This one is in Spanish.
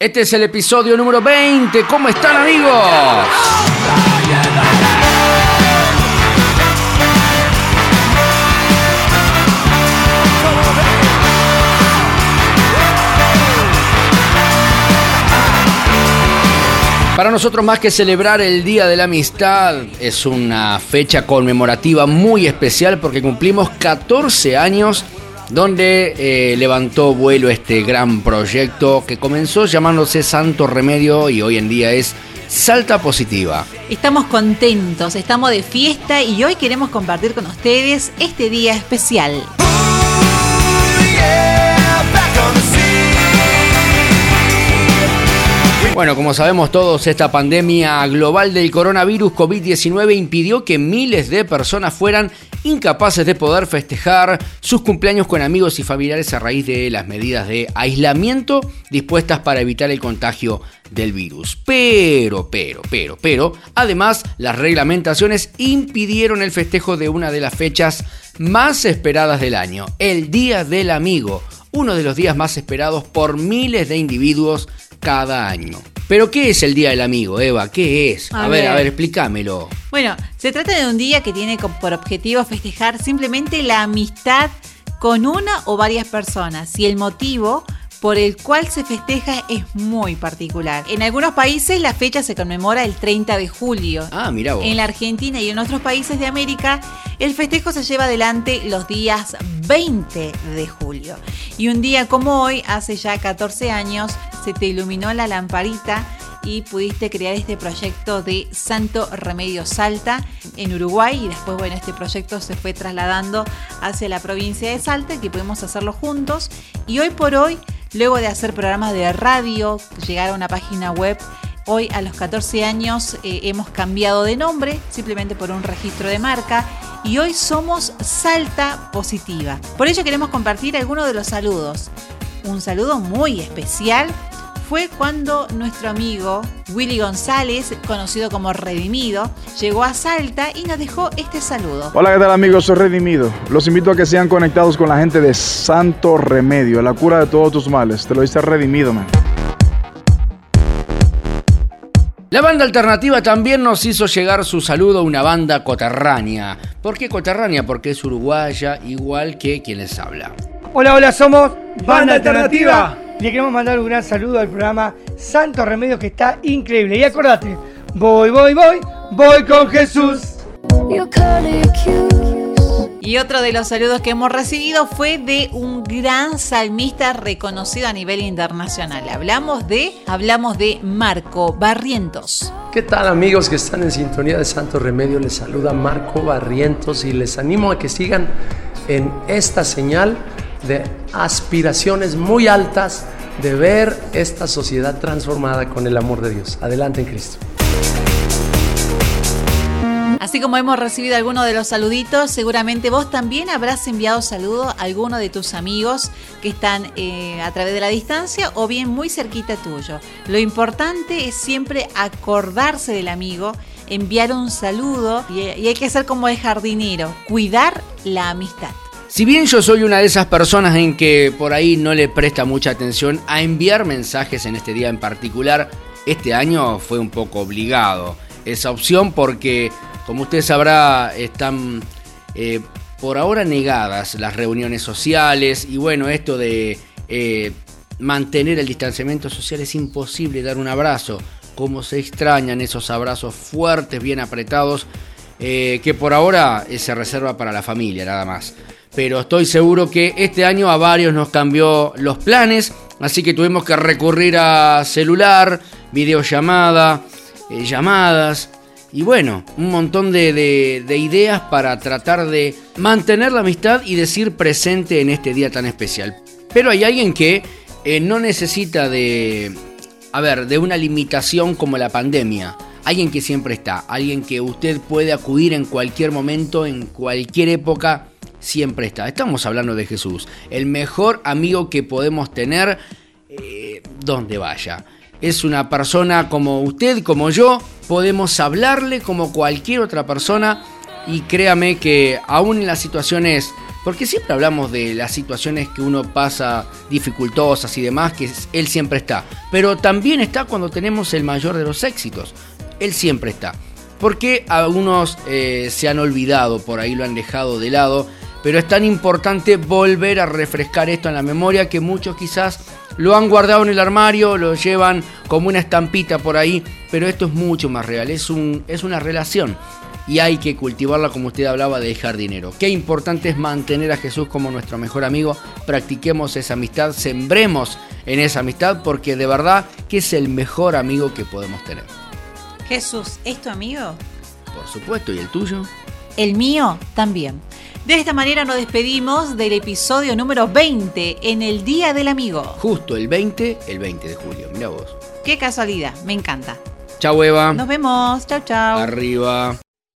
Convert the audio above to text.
Este es el episodio número 20. ¿Cómo están amigos? Para nosotros más que celebrar el Día de la Amistad, es una fecha conmemorativa muy especial porque cumplimos 14 años donde eh, levantó vuelo este gran proyecto que comenzó llamándose Santo Remedio y hoy en día es Salta Positiva. Estamos contentos, estamos de fiesta y hoy queremos compartir con ustedes este día especial. Bueno, como sabemos todos, esta pandemia global del coronavirus COVID-19 impidió que miles de personas fueran incapaces de poder festejar sus cumpleaños con amigos y familiares a raíz de las medidas de aislamiento dispuestas para evitar el contagio del virus. Pero, pero, pero, pero, además las reglamentaciones impidieron el festejo de una de las fechas más esperadas del año, el Día del Amigo, uno de los días más esperados por miles de individuos cada año. Pero ¿qué es el Día del Amigo, Eva? ¿Qué es? A, ver, a ver, explícamelo. Bueno, se trata de un día que tiene por objetivo festejar simplemente la amistad con una o varias personas y el motivo por el cual se festeja es muy particular. En algunos países la fecha se conmemora el 30 de julio. Ah, mira vos. En la Argentina y en otros países de América, el festejo se lleva adelante los días 20 de julio. Y un día como hoy, hace ya 14 años, se te iluminó la lamparita y pudiste crear este proyecto de Santo Remedio Salta en Uruguay y después bueno este proyecto se fue trasladando hacia la provincia de Salta que pudimos hacerlo juntos y hoy por hoy luego de hacer programas de radio llegar a una página web Hoy a los 14 años eh, hemos cambiado de nombre simplemente por un registro de marca y hoy somos Salta Positiva. Por ello queremos compartir algunos de los saludos. Un saludo muy especial fue cuando nuestro amigo Willy González, conocido como Redimido, llegó a Salta y nos dejó este saludo. Hola, ¿qué tal amigos? Soy Redimido. Los invito a que sean conectados con la gente de Santo Remedio, la cura de todos tus males. Te lo dice Redimido, man. La banda alternativa también nos hizo llegar su saludo a una banda coterránea. ¿Por qué coterránea? Porque es uruguaya, igual que quien les habla. Hola, hola, somos Banda Alternativa. Le queremos mandar un gran saludo al programa Santo Remedio que está increíble. Y acordate, voy, voy, voy, voy con Jesús. Y otro de los saludos que hemos recibido fue de un gran salmista reconocido a nivel internacional. Hablamos de, hablamos de Marco Barrientos. ¿Qué tal amigos que están en sintonía de Santo Remedio? Les saluda Marco Barrientos y les animo a que sigan en esta señal de aspiraciones muy altas de ver esta sociedad transformada con el amor de Dios. Adelante en Cristo. Así como hemos recibido algunos de los saluditos, seguramente vos también habrás enviado saludos a alguno de tus amigos que están eh, a través de la distancia o bien muy cerquita tuyo. Lo importante es siempre acordarse del amigo, enviar un saludo y hay que ser como el jardinero, cuidar la amistad. Si bien yo soy una de esas personas en que por ahí no le presta mucha atención a enviar mensajes en este día en particular, este año fue un poco obligado esa opción porque, como usted sabrá, están eh, por ahora negadas las reuniones sociales y bueno, esto de eh, mantener el distanciamiento social es imposible dar un abrazo, como se extrañan esos abrazos fuertes, bien apretados, eh, que por ahora se reserva para la familia nada más pero estoy seguro que este año a varios nos cambió los planes, así que tuvimos que recurrir a celular, videollamada, eh, llamadas y bueno, un montón de, ideas para tratar de mantener la amistad y decir presente en este día tan especial. Pero hay alguien que eh, no necesita de, a ver, de una limitación como la pandemia. Alguien que siempre está, alguien que usted puede acudir en cualquier momento, en cualquier época siempre está. Estamos hablando de Jesús, el mejor amigo que podemos tener eh, donde vaya. Es una persona como usted, como yo, podemos hablarle como cualquier otra persona y créame que aún en las situaciones Porque siempre hablamos de las situaciones que uno pasa dificultosas y demás, que Él siempre está. Pero también está cuando tenemos el mayor de los éxitos. Él siempre está. Porque algunos eh, se han olvidado, por ahí lo han dejado de lado, pero es tan importante volver a refrescar esto en la memoria que muchos quizás lo han guardado en el armario, lo llevan como una estampita por ahí, pero esto es mucho más real, es, un, es una relación y hay que cultivarla como usted hablaba de dejar dinero. Qué importante es mantener a Jesús como nuestro mejor amigo, practiquemos esa amistad, sembremos en esa amistad porque de verdad que es el mejor amigo que podemos tener. Jesús, ¿es tu amigo? Por supuesto, ¿y el tuyo? El mío también. De esta manera nos despedimos del episodio número 20 en el Día del Amigo. Justo el 20, el 20 de julio, mira vos. Qué casualidad, me encanta. Chau Eva. Nos vemos, chau chau. Arriba.